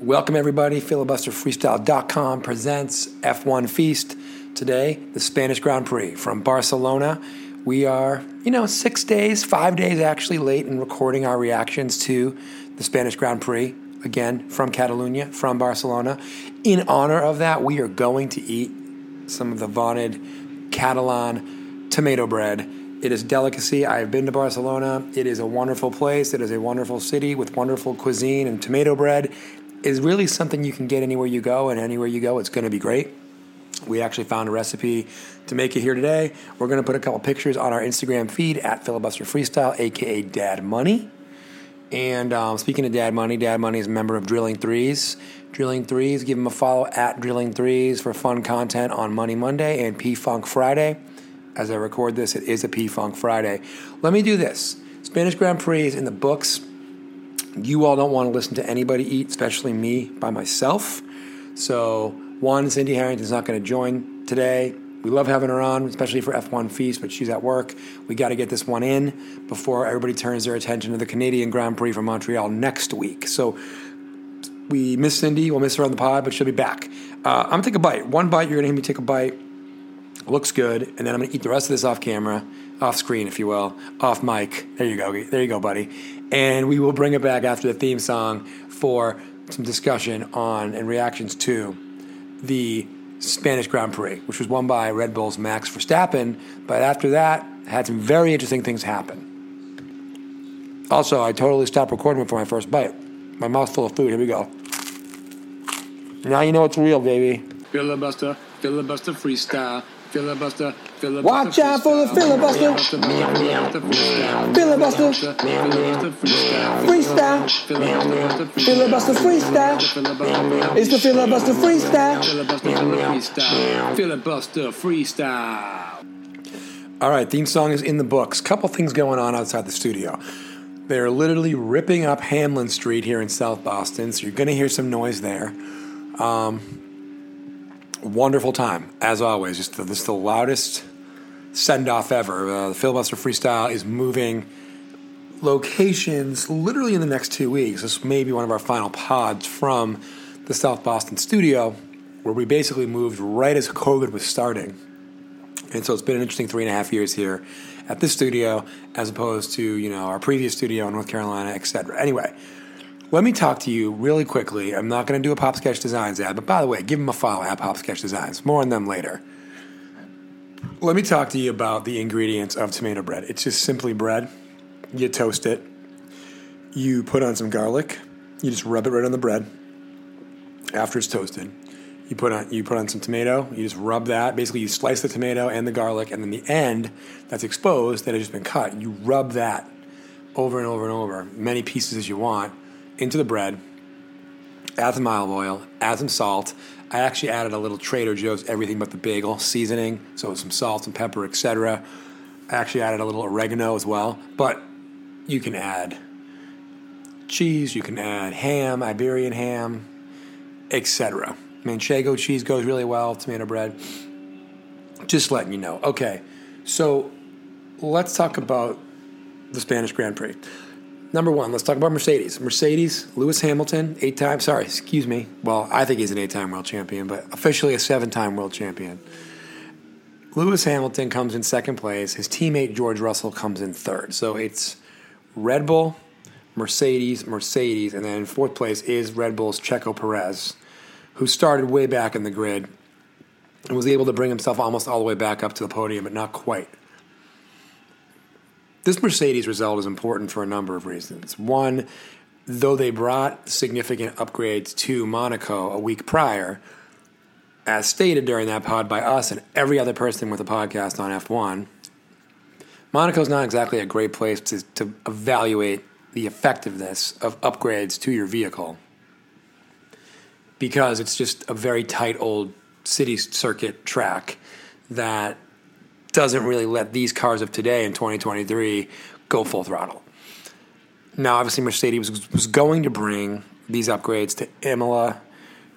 Welcome, everybody. FilibusterFreestyle.com presents F1 Feast. Today, the Spanish Grand Prix from Barcelona. We are, you know, six days, five days actually late in recording our reactions to the Spanish Grand Prix, again, from Catalonia, from Barcelona. In honor of that, we are going to eat some of the vaunted Catalan tomato bread. It is delicacy. I have been to Barcelona. It is a wonderful place. It is a wonderful city with wonderful cuisine and tomato bread is really something you can get anywhere you go, and anywhere you go, it's going to be great. We actually found a recipe to make it here today. We're going to put a couple pictures on our Instagram feed at Filibuster Freestyle, aka Dad Money. And um, speaking of Dad Money, Dad Money is a member of Drilling Threes. Drilling Threes, give them a follow at Drilling Threes for fun content on Money Monday and P Funk Friday. As I record this, it is a P Funk Friday. Let me do this Spanish Grand Prix is in the books you all don't want to listen to anybody eat, especially me by myself. So, one, Cindy Harrington's not going to join today. We love having her on, especially for F1 Feast, but she's at work. We got to get this one in before everybody turns their attention to the Canadian Grand Prix from Montreal next week. So, we miss Cindy. We'll miss her on the pod, but she'll be back. Uh, I'm going to take a bite. One bite, you're going to hear me take a bite. Looks good. And then I'm going to eat the rest of this off camera, off screen, if you will, off mic. There you go. There you go, buddy and we will bring it back after the theme song for some discussion on and reactions to the Spanish Grand Prix, which was won by Red Bull's Max Verstappen. But after that, had some very interesting things happen. Also, I totally stopped recording before my first bite. My mouth's full of food. Here we go. Now you know it's real, baby. Filibuster, filibuster freestyle. Filibuster, filibuster. Watch out for the filibuster. Filibuster. Freestyle. Filibuster freestyle. It's the filibuster freestyle. Filibuster freestyle. All right, theme song is in the books. Couple things going on outside the studio. They're literally ripping up Hamlin Street here in South Boston, so you're going to hear some noise there. Um, wonderful time as always. Just the, this is the loudest send off ever. Uh, the filibuster freestyle is moving locations literally in the next two weeks. This may be one of our final pods from the South Boston studio, where we basically moved right as COVID was starting. And so it's been an interesting three and a half years here at this studio, as opposed to you know our previous studio in North Carolina, etc. Anyway, let me talk to you really quickly. I'm not going to do a Pop Sketch Designs ad, but by the way, give them a follow at Pop Sketch Designs. More on them later. Let me talk to you about the ingredients of tomato bread. It's just simply bread. You toast it. You put on some garlic. You just rub it right on the bread after it's toasted. You put on you put on some tomato. You just rub that. Basically, you slice the tomato and the garlic, and then the end that's exposed that has just been cut. You rub that over and over and over, many pieces as you want into the bread, add some olive oil, add some salt. I actually added a little Trader Joe's everything but the bagel seasoning, so some salt and pepper, etc. I actually added a little oregano as well, but you can add cheese, you can add ham, Iberian ham, etc. Manchego cheese goes really well, tomato bread. Just letting you know. Okay, so let's talk about the Spanish Grand Prix. Number one, let's talk about Mercedes. Mercedes, Lewis Hamilton, eight time, sorry, excuse me. Well, I think he's an eight time world champion, but officially a seven time world champion. Lewis Hamilton comes in second place. His teammate George Russell comes in third. So it's Red Bull, Mercedes, Mercedes, and then in fourth place is Red Bull's Checo Perez, who started way back in the grid and was able to bring himself almost all the way back up to the podium, but not quite. This Mercedes result is important for a number of reasons. One, though they brought significant upgrades to Monaco a week prior, as stated during that pod by us and every other person with a podcast on F1, Monaco is not exactly a great place to, to evaluate the effectiveness of upgrades to your vehicle because it's just a very tight old city circuit track that doesn't really let these cars of today in 2023 go full throttle. Now, obviously, Mercedes was, was going to bring these upgrades to Imola,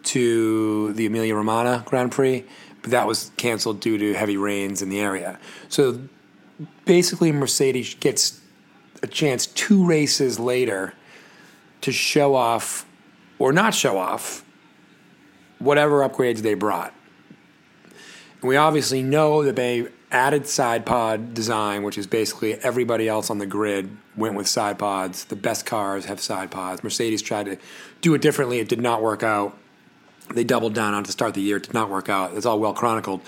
to the Emilia Romagna Grand Prix, but that was canceled due to heavy rains in the area. So basically, Mercedes gets a chance two races later to show off or not show off whatever upgrades they brought. And we obviously know that they added side pod design, which is basically everybody else on the grid went with side pods. The best cars have side pods. Mercedes tried to do it differently. It did not work out. They doubled down on to start the year. It did not work out. It's all well chronicled.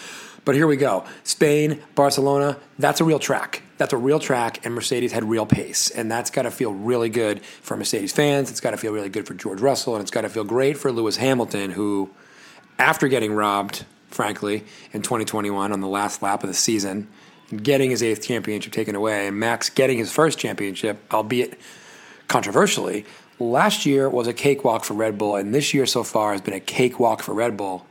But here we go. Spain, Barcelona, that's a real track. That's a real track, and Mercedes had real pace. And that's got to feel really good for Mercedes fans. It's got to feel really good for George Russell, and it's got to feel great for Lewis Hamilton, who, after getting robbed, frankly, in 2021 on the last lap of the season, getting his eighth championship taken away, and Max getting his first championship, albeit controversially, last year was a cakewalk for Red Bull, and this year so far has been a cakewalk for Red Bull.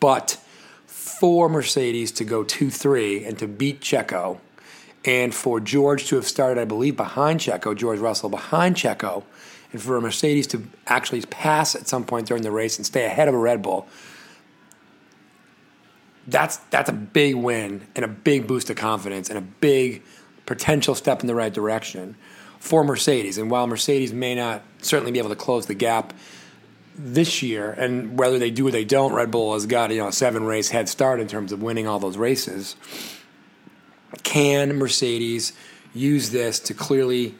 But for Mercedes to go 2 3 and to beat Checo, and for George to have started, I believe, behind Checo, George Russell behind Checo, and for a Mercedes to actually pass at some point during the race and stay ahead of a Red Bull. That's that's a big win and a big boost of confidence and a big potential step in the right direction for Mercedes. And while Mercedes may not certainly be able to close the gap this year, and whether they do or they don't, Red Bull has got you know a seven race head start in terms of winning all those races. Can Mercedes use this to clearly,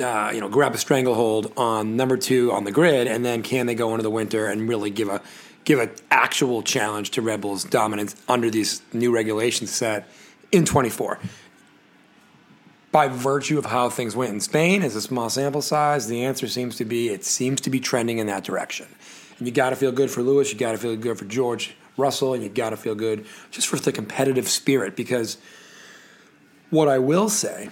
uh, you know, grab a stranglehold on number two on the grid, and then can they go into the winter and really give a give an actual challenge to Red Bull's dominance under these new regulations set in 24? by virtue of how things went in Spain, as a small sample size, the answer seems to be it seems to be trending in that direction. And you got to feel good for Lewis, you got to feel good for George Russell, and you got to feel good just for the competitive spirit. Because what I will say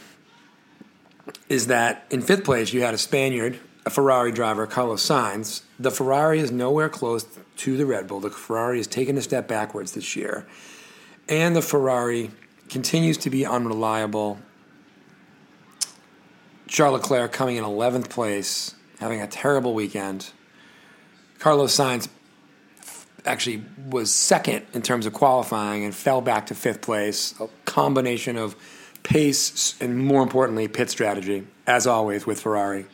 is that in fifth place, you had a Spaniard, a Ferrari driver, Carlos Sainz. The Ferrari is nowhere close to the Red Bull. The Ferrari has taken a step backwards this year. And the Ferrari continues to be unreliable Charles Leclerc coming in 11th place, having a terrible weekend. Carlos Sainz actually was second in terms of qualifying and fell back to fifth place. A combination of pace and, more importantly, pit strategy, as always with Ferrari.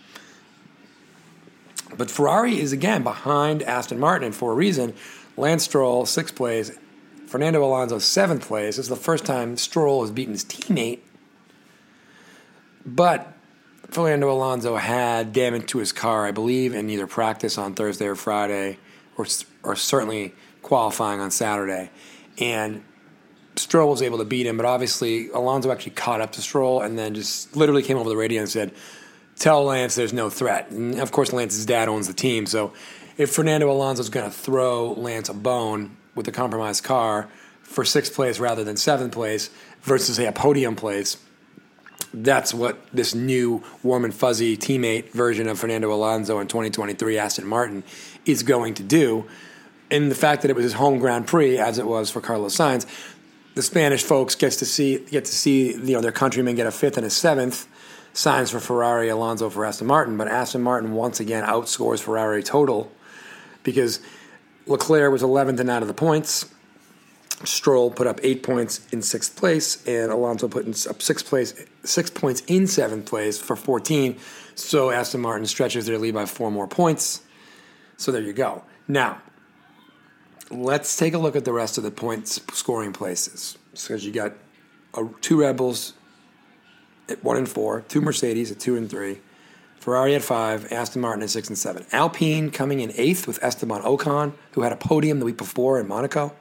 But Ferrari is again behind Aston Martin and for a reason. Lance Stroll, sixth place. Fernando Alonso, seventh place. This is the first time Stroll has beaten his teammate. But Fernando Alonso had damage to his car, I believe, in either practice on Thursday or Friday, or or certainly qualifying on Saturday, and Stroll was able to beat him. But obviously, Alonso actually caught up to Stroll, and then just literally came over the radio and said, "Tell Lance there's no threat." And of course, Lance's dad owns the team, so if Fernando Alonso is going to throw Lance a bone with a compromised car for sixth place rather than seventh place versus say a podium place that's what this new warm and fuzzy teammate version of Fernando Alonso in 2023 Aston Martin is going to do. And the fact that it was his home Grand Prix, as it was for Carlos Sainz, the Spanish folks gets to see get to see you know their countrymen get a fifth and a seventh. Sainz for Ferrari, Alonso for Aston Martin, but Aston Martin once again outscores Ferrari total because Leclerc was 11th and out of the points. Stroll put up eight points in sixth place, and Alonso put in up six place, six points in seventh place for 14. So Aston Martin stretches their lead by four more points. So there you go. Now, let's take a look at the rest of the points scoring places. Because you got a, two Red Bulls at one and four, two Mercedes at two and three, Ferrari at five, Aston Martin at six and seven. Alpine coming in eighth with Esteban Ocon, who had a podium the week before in Monaco.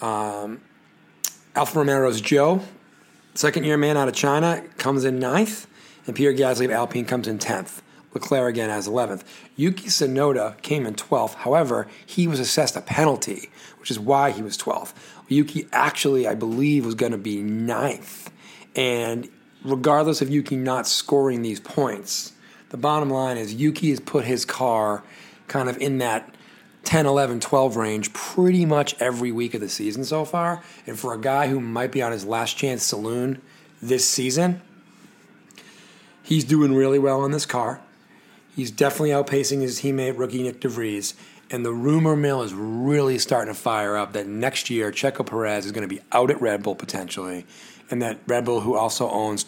Um, Alfa Romeo's Zhou, second year man out of China, comes in ninth, and Pierre Gasly of Alpine comes in 10th. Leclerc again as 11th. Yuki Tsunoda came in 12th. However, he was assessed a penalty, which is why he was 12th. Yuki actually, I believe, was going to be ninth. And regardless of Yuki not scoring these points, the bottom line is Yuki has put his car kind of in that 10, 11, 12 range pretty much every week of the season so far. And for a guy who might be on his last chance saloon this season, he's doing really well in this car. He's definitely outpacing his teammate, rookie Nick de Vries. And the rumor mill is really starting to fire up that next year Checo Perez is going to be out at Red Bull potentially. And that Red Bull, who also owns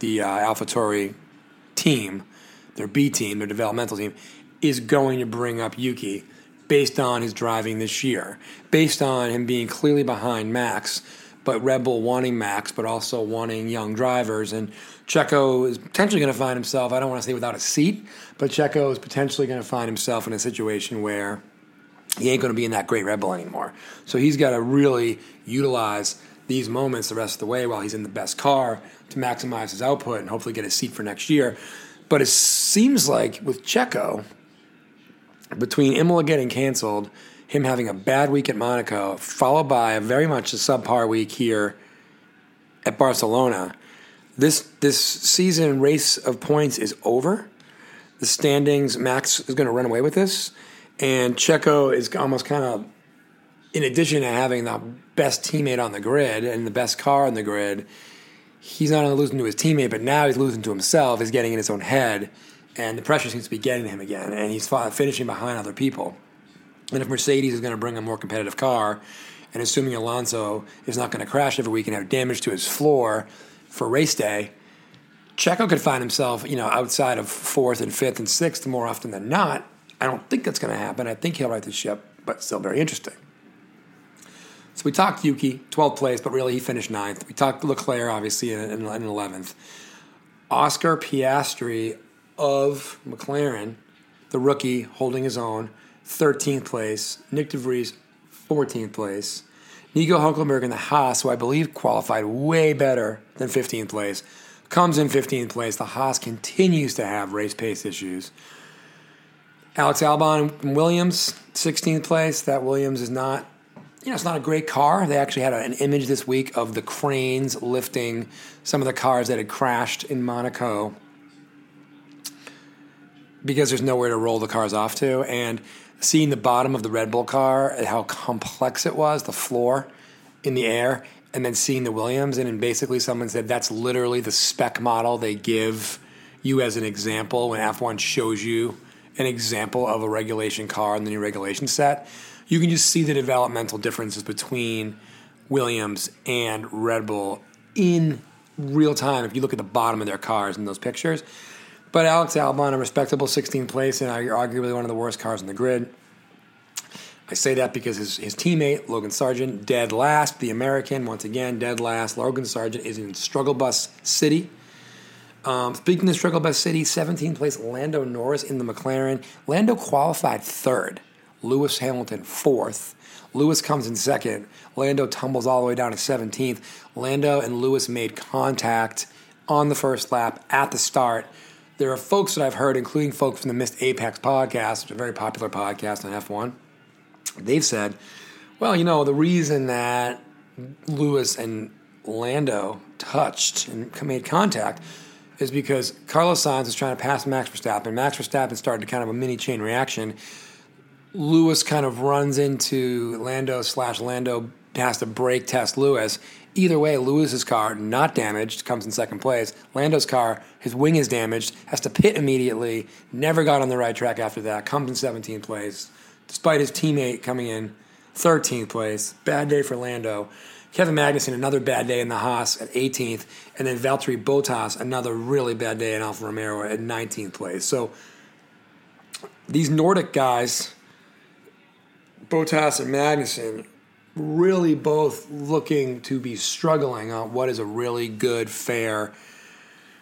the uh, AlphaTauri team, their B team, their developmental team, is going to bring up Yuki based on his driving this year, based on him being clearly behind Max, but Red Bull wanting Max, but also wanting young drivers. And Checo is potentially going to find himself, I don't want to say without a seat, but Checo is potentially going to find himself in a situation where he ain't going to be in that great Red Bull anymore. So he's got to really utilize these moments the rest of the way while he's in the best car to maximize his output and hopefully get a seat for next year. But it seems like with Checo, between Imola getting canceled, him having a bad week at Monaco, followed by a very much a subpar week here at Barcelona, this this season race of points is over. The standings, Max is going to run away with this, and Checo is almost kind of, in addition to having the best teammate on the grid and the best car on the grid, he's not only losing to his teammate, but now he's losing to himself. He's getting in his own head and the pressure seems to be getting to him again, and he's finishing behind other people. And if Mercedes is going to bring a more competitive car, and assuming Alonso is not going to crash every week and have damage to his floor for race day, Checo could find himself, you know, outside of fourth and fifth and sixth more often than not. I don't think that's going to happen. I think he'll right the ship, but still very interesting. We talked Yuki, 12th place, but really he finished ninth. We talked Leclerc, obviously, in, in 11th. Oscar Piastri of McLaren, the rookie holding his own, 13th place. Nick de Vries, 14th place. Nico Hulkenberg in the Haas, who I believe qualified way better than 15th place, comes in 15th place. The Haas continues to have race pace issues. Alex Albon Williams, 16th place. That Williams is not, you know, it's not a great car. They actually had an image this week of the cranes lifting some of the cars that had crashed in Monaco because there's nowhere to roll the cars off to. And seeing the bottom of the Red Bull car and how complex it was, the floor in the air, and then seeing the Williams, and then basically someone said that's literally the spec model they give you as an example when F1 shows you an example of a regulation car in the new regulation set. You can just see the developmental differences between Williams and Red Bull in real time if you look at the bottom of their cars in those pictures. But Alex Albon, a respectable 16th place, and arguably one of the worst cars on the grid. I say that because his, his teammate, Logan Sargeant, dead last. The American, once again, dead last. Logan Sargeant is in Struggle Bus City. Um, speaking of Struggle Bus City, 17th place, Lando Norris in the McLaren. Lando qualified third. Lewis Hamilton fourth. Lewis comes in second. Lando tumbles all the way down to 17th. Lando and Lewis made contact on the first lap at the start there are folks that I've heard, including folks from the Missed Apex podcast, which is a very popular podcast on F1. They've said, well, you know, the reason that Lewis and Lando touched and made contact is because Carlos Sainz was trying to pass Max Verstappen. Max Verstappen started kind of a mini chain reaction. Lewis kind of runs into Lando slash Lando has to brake test Lewis. Either way, Lewis's car, not damaged, comes in second place. Lando's car, his wing is damaged, has to pit immediately, never got on the right track after that, comes in 17th place, despite his teammate coming in 13th place. Bad day for Lando. Kevin Magnussen, another bad day in the Haas at 18th, and then Valtteri Bottas, another really bad day in Alfa Romeo at 19th place. So these Nordic guys, Bottas and Magnussen, really both looking to be struggling on what is a really good, fair,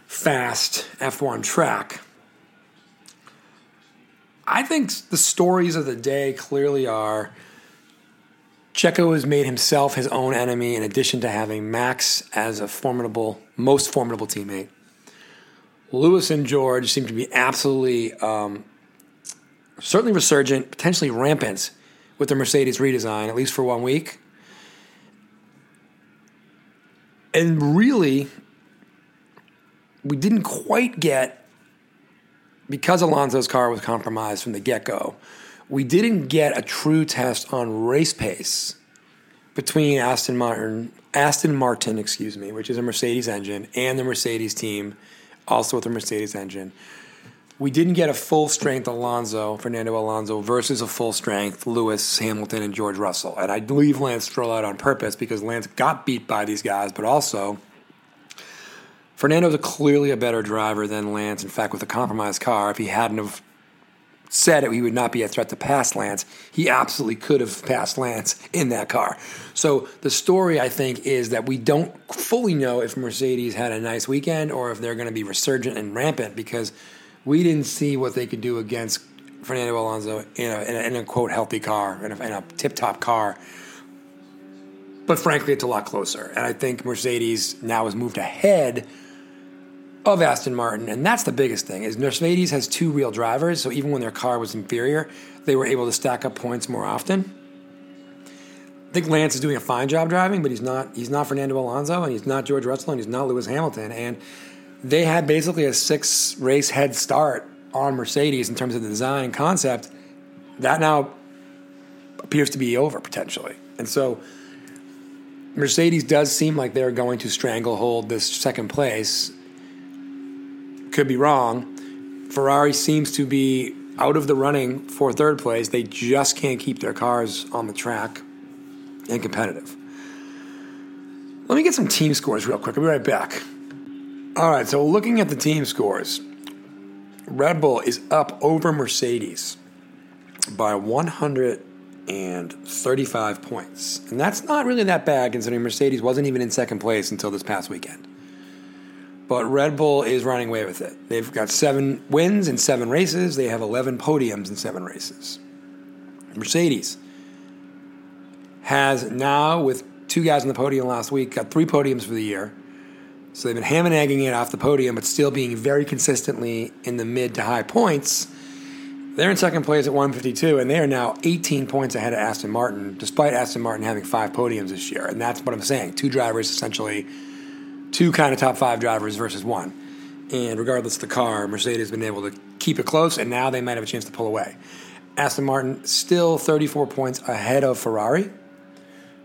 fast F1 track. I think the stories of the day clearly are Checo has made himself his own enemy in addition to having Max as a formidable, most formidable teammate. Lewis and George seem to be absolutely, um, certainly resurgent, potentially rampant with the Mercedes redesign, at least for one week. And really, we didn't quite get, because Alonso's car was compromised from the get go, we didn't get a true test on race pace between Aston Martin, Aston Martin, excuse me, which is a Mercedes engine, and the Mercedes team, also with a Mercedes engine we didn't get a full strength Alonso, Fernando Alonso, versus a full strength Lewis, Hamilton, and George Russell. And I leave Lance Stroll out on purpose because Lance got beat by these guys, but also Fernando's clearly a better driver than Lance. In fact, with a compromised car, if he hadn't have said it, he would not be a threat to pass Lance. He absolutely could have passed Lance in that car. So the story, I think, is that we don't fully know if Mercedes had a nice weekend or if they're going to be resurgent and rampant because we didn't see what they could do against Fernando Alonso in a, in a, in a quote healthy car, in a, a tip top car. But frankly, it's a lot closer. And I think Mercedes now has moved ahead of Aston Martin, and that's the biggest thing. Is Mercedes has two real drivers, so even when their car was inferior, they were able to stack up points more often. I think Lance is doing a fine job driving, but he's not he's not Fernando Alonso and he's not George Russell and he's not Lewis Hamilton. And they had basically a six race head start on Mercedes in terms of the design concept. That now appears to be over potentially. And so Mercedes does seem like they're going to stranglehold this second place could be wrong. Ferrari seems to be out of the running for third place. They just can't keep their cars on the track and competitive. Let me get some team scores real quick. I'll be right back. All right, so looking at the team scores, Red Bull is up over Mercedes by 135 points. And that's not really that bad considering Mercedes wasn't even in second place until this past weekend but Red Bull is running away with it. They've got seven wins in seven races. They have 11 podiums in seven races. Mercedes has now, with two guys on the podium last week, got three podiums for the year. So they've been ham and egging it off the podium, but still being very consistently in the mid to high points. They're in second place at 152, and they are now 18 points ahead of Aston Martin, despite Aston Martin having five podiums this year. And that's what I'm saying. Two drivers essentially two kind of top five drivers versus one. And regardless of the car, Mercedes has been able to keep it close, and now they might have a chance to pull away. Aston Martin still 34 points ahead of Ferrari.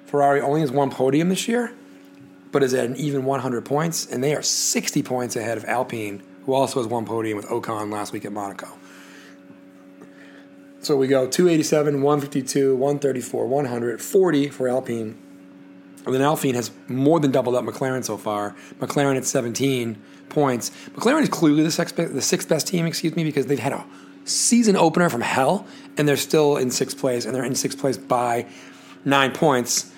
Ferrari only has one podium this year, but is at an even 100 points, and they are 60 points ahead of Alpine, who also has one podium with Ocon last week at Monaco. So we go 287, 152, 134, 100, 40 for Alpine, and then Alpine has more than doubled up McLaren so far. McLaren at 17 points. McLaren is clearly the sixth, the sixth best team, excuse me, because they've had a season opener from hell, and they're still in sixth place, and they're in sixth place by nine points.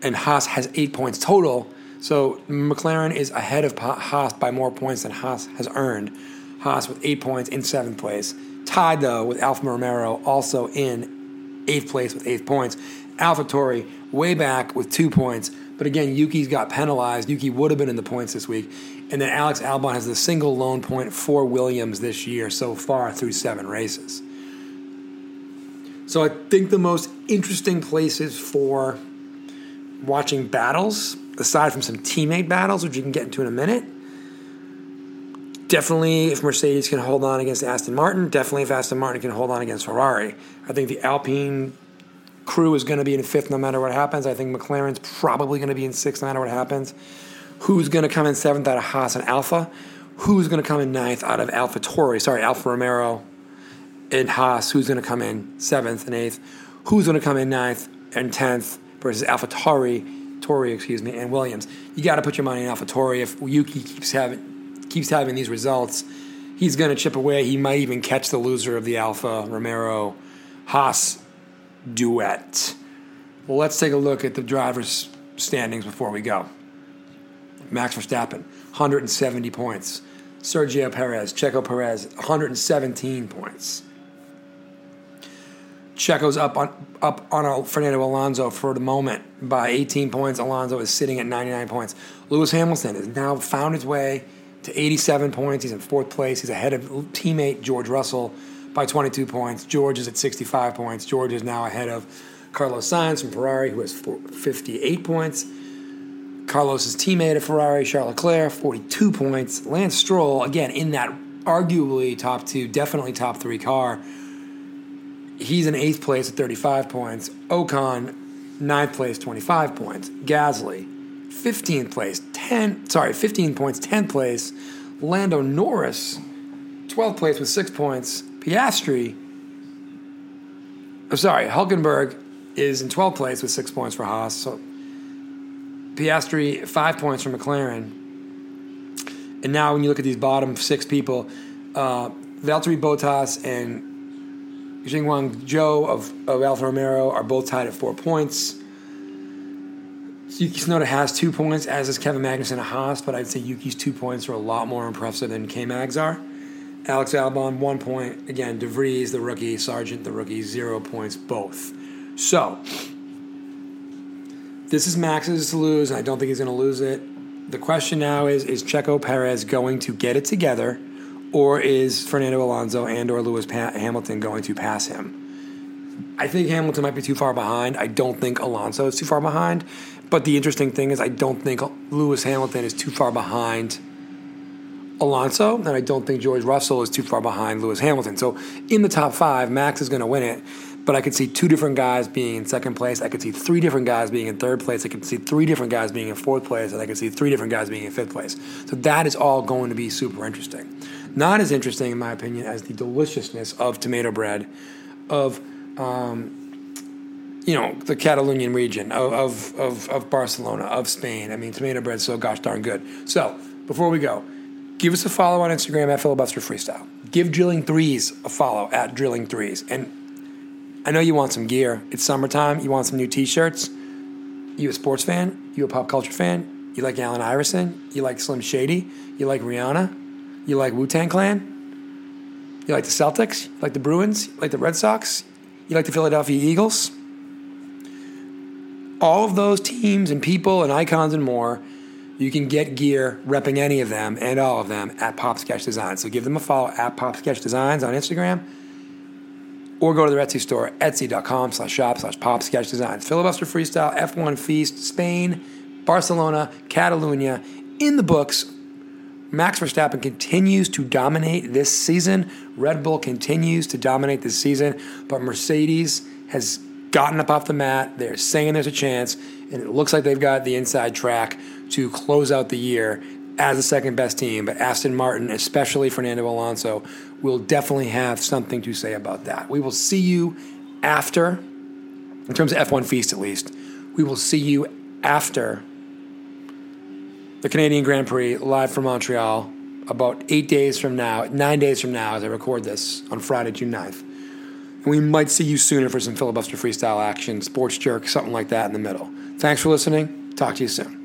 And Haas has eight points total. So McLaren is ahead of Haas by more points than Haas has earned. Haas with eight points in seventh place. Tied, though, with Alfa Romero also in eighth place with eight points. AlphaTauri way back with two points. But again, Yuki's got penalized. Yuki would have been in the points this week. And then Alex Albon has the single lone point for Williams this year so far through seven races. So I think the most interesting places for watching battles, aside from some teammate battles, which you can get into in a minute, definitely if Mercedes can hold on against Aston Martin, definitely if Aston Martin can hold on against Ferrari. I think the Alpine crew is going to be in fifth no matter what happens. I think McLaren's probably going to be in sixth no matter what happens. Who's going to come in seventh out of Haas and Alpha? Who's going to come in ninth out of AlphaTauri? Sorry, Alfa Romero and Haas. Who's going to come in seventh and eighth? Who's going to come in ninth and tenth versus AlphaTauri, Tori, excuse me, and Williams? You got to put your money in AlphaTauri. If Yuki keeps having keeps having these results, he's going to chip away. He might even catch the loser of the Alpha Romero Haas duet. Well, let's take a look at the drivers' standings before we go. Max Verstappen, 170 points. Sergio Perez, Checo Perez, 117 points. Checo's up on up on Fernando Alonso for the moment by 18 points. Alonso is sitting at 99 points. Lewis Hamilton has now found his way to 87 points. He's in fourth place. He's ahead of teammate George Russell by 22 points. George is at 65 points. George is now ahead of Carlos Sainz from Ferrari, who has 58 points. Carlos's teammate at Ferrari, Charles Leclerc, 42 points. Lance Stroll, again, in that arguably top two, definitely top three car. He's in eighth place at 35 points. Ocon, ninth place, 25 points. Gasly, 15th place, 10, sorry, 15 points, 10th place. Lando Norris, 12th place with six points. Piastri, I'm sorry, Hulkenberg is in 12th place with six points for Haas. So Piastri, five points for McLaren. And now when you look at these bottom six people, uh, Valtteri Bottas and Xinguang Zhou of, of Alfa Romeo are both tied at four points. Yuki Tsunoda has two points, as is Kevin Magnussen at Haas, but I'd say Yuki's two points are a lot more impressive than K Mags are. Alex Albon, one point. Again, DeVries, the rookie, Sargeant, the rookie, zero points both. So, this is Max's to lose, and I don't think he's going to lose it. The question now is is Checo Perez going to get it together, or is Fernando Alonso and or Lewis pa- Hamilton going to pass him? I think Hamilton might be too far behind. I don't think Alonso is too far behind. But the interesting thing is, I don't think Lewis Hamilton is too far behind Alonso, and I don't think George Russell is too far behind Lewis Hamilton. So in the top five, Max is going to win it. But I could see two different guys being in second place. I could see three different guys being in third place. I could see three different guys being in fourth place, and I could see three different guys being in fifth place. So that is all going to be super interesting. Not as interesting, in my opinion, as the deliciousness of tomato bread, of um, you know, the Catalonian region of, of, of, of, Barcelona, of Spain. I mean, tomato bread's so gosh darn good. So, before we go, give us a follow on Instagram at Filibuster Freestyle. Give Drilling Threes a follow at Drilling Threes. And I know you want some gear. It's summertime. You want some new t shirts. You a sports fan? You a pop culture fan? You like Allen Iverson? You like Slim Shady? You like Rihanna? You like Wu Tang Clan? You like the Celtics? You like the Bruins? You like the Red Sox? You like the Philadelphia Eagles? all of those teams and people and icons and more, you can get gear repping any of them and all of them at Pop Sketch Designs. So give them a follow at Pop Sketch Designs on Instagram or go to the Etsy store, etsy.com slash shop slash Pop Sketch Designs. Filibuster Freestyle, F1 Feast, Spain, Barcelona, Catalunya, in the books. Max Verstappen continues to dominate this season. Red Bull continues to dominate this season, but Mercedes has gotten up off the mat. They're saying there's a chance, and it looks like they've got the inside track to close out the year as the second best team. But Aston Martin, especially Fernando Alonso, will definitely have something to say about that. We will see you after, in terms of F1 Feast at least, we will see you after the Canadian Grand Prix live from Montreal about eight days from now, nine days from now, as I record this on Friday, June 9th. And we might see you sooner for some filibuster freestyle action, sports jerk, something like that in the middle. Thanks for listening. Talk to you soon.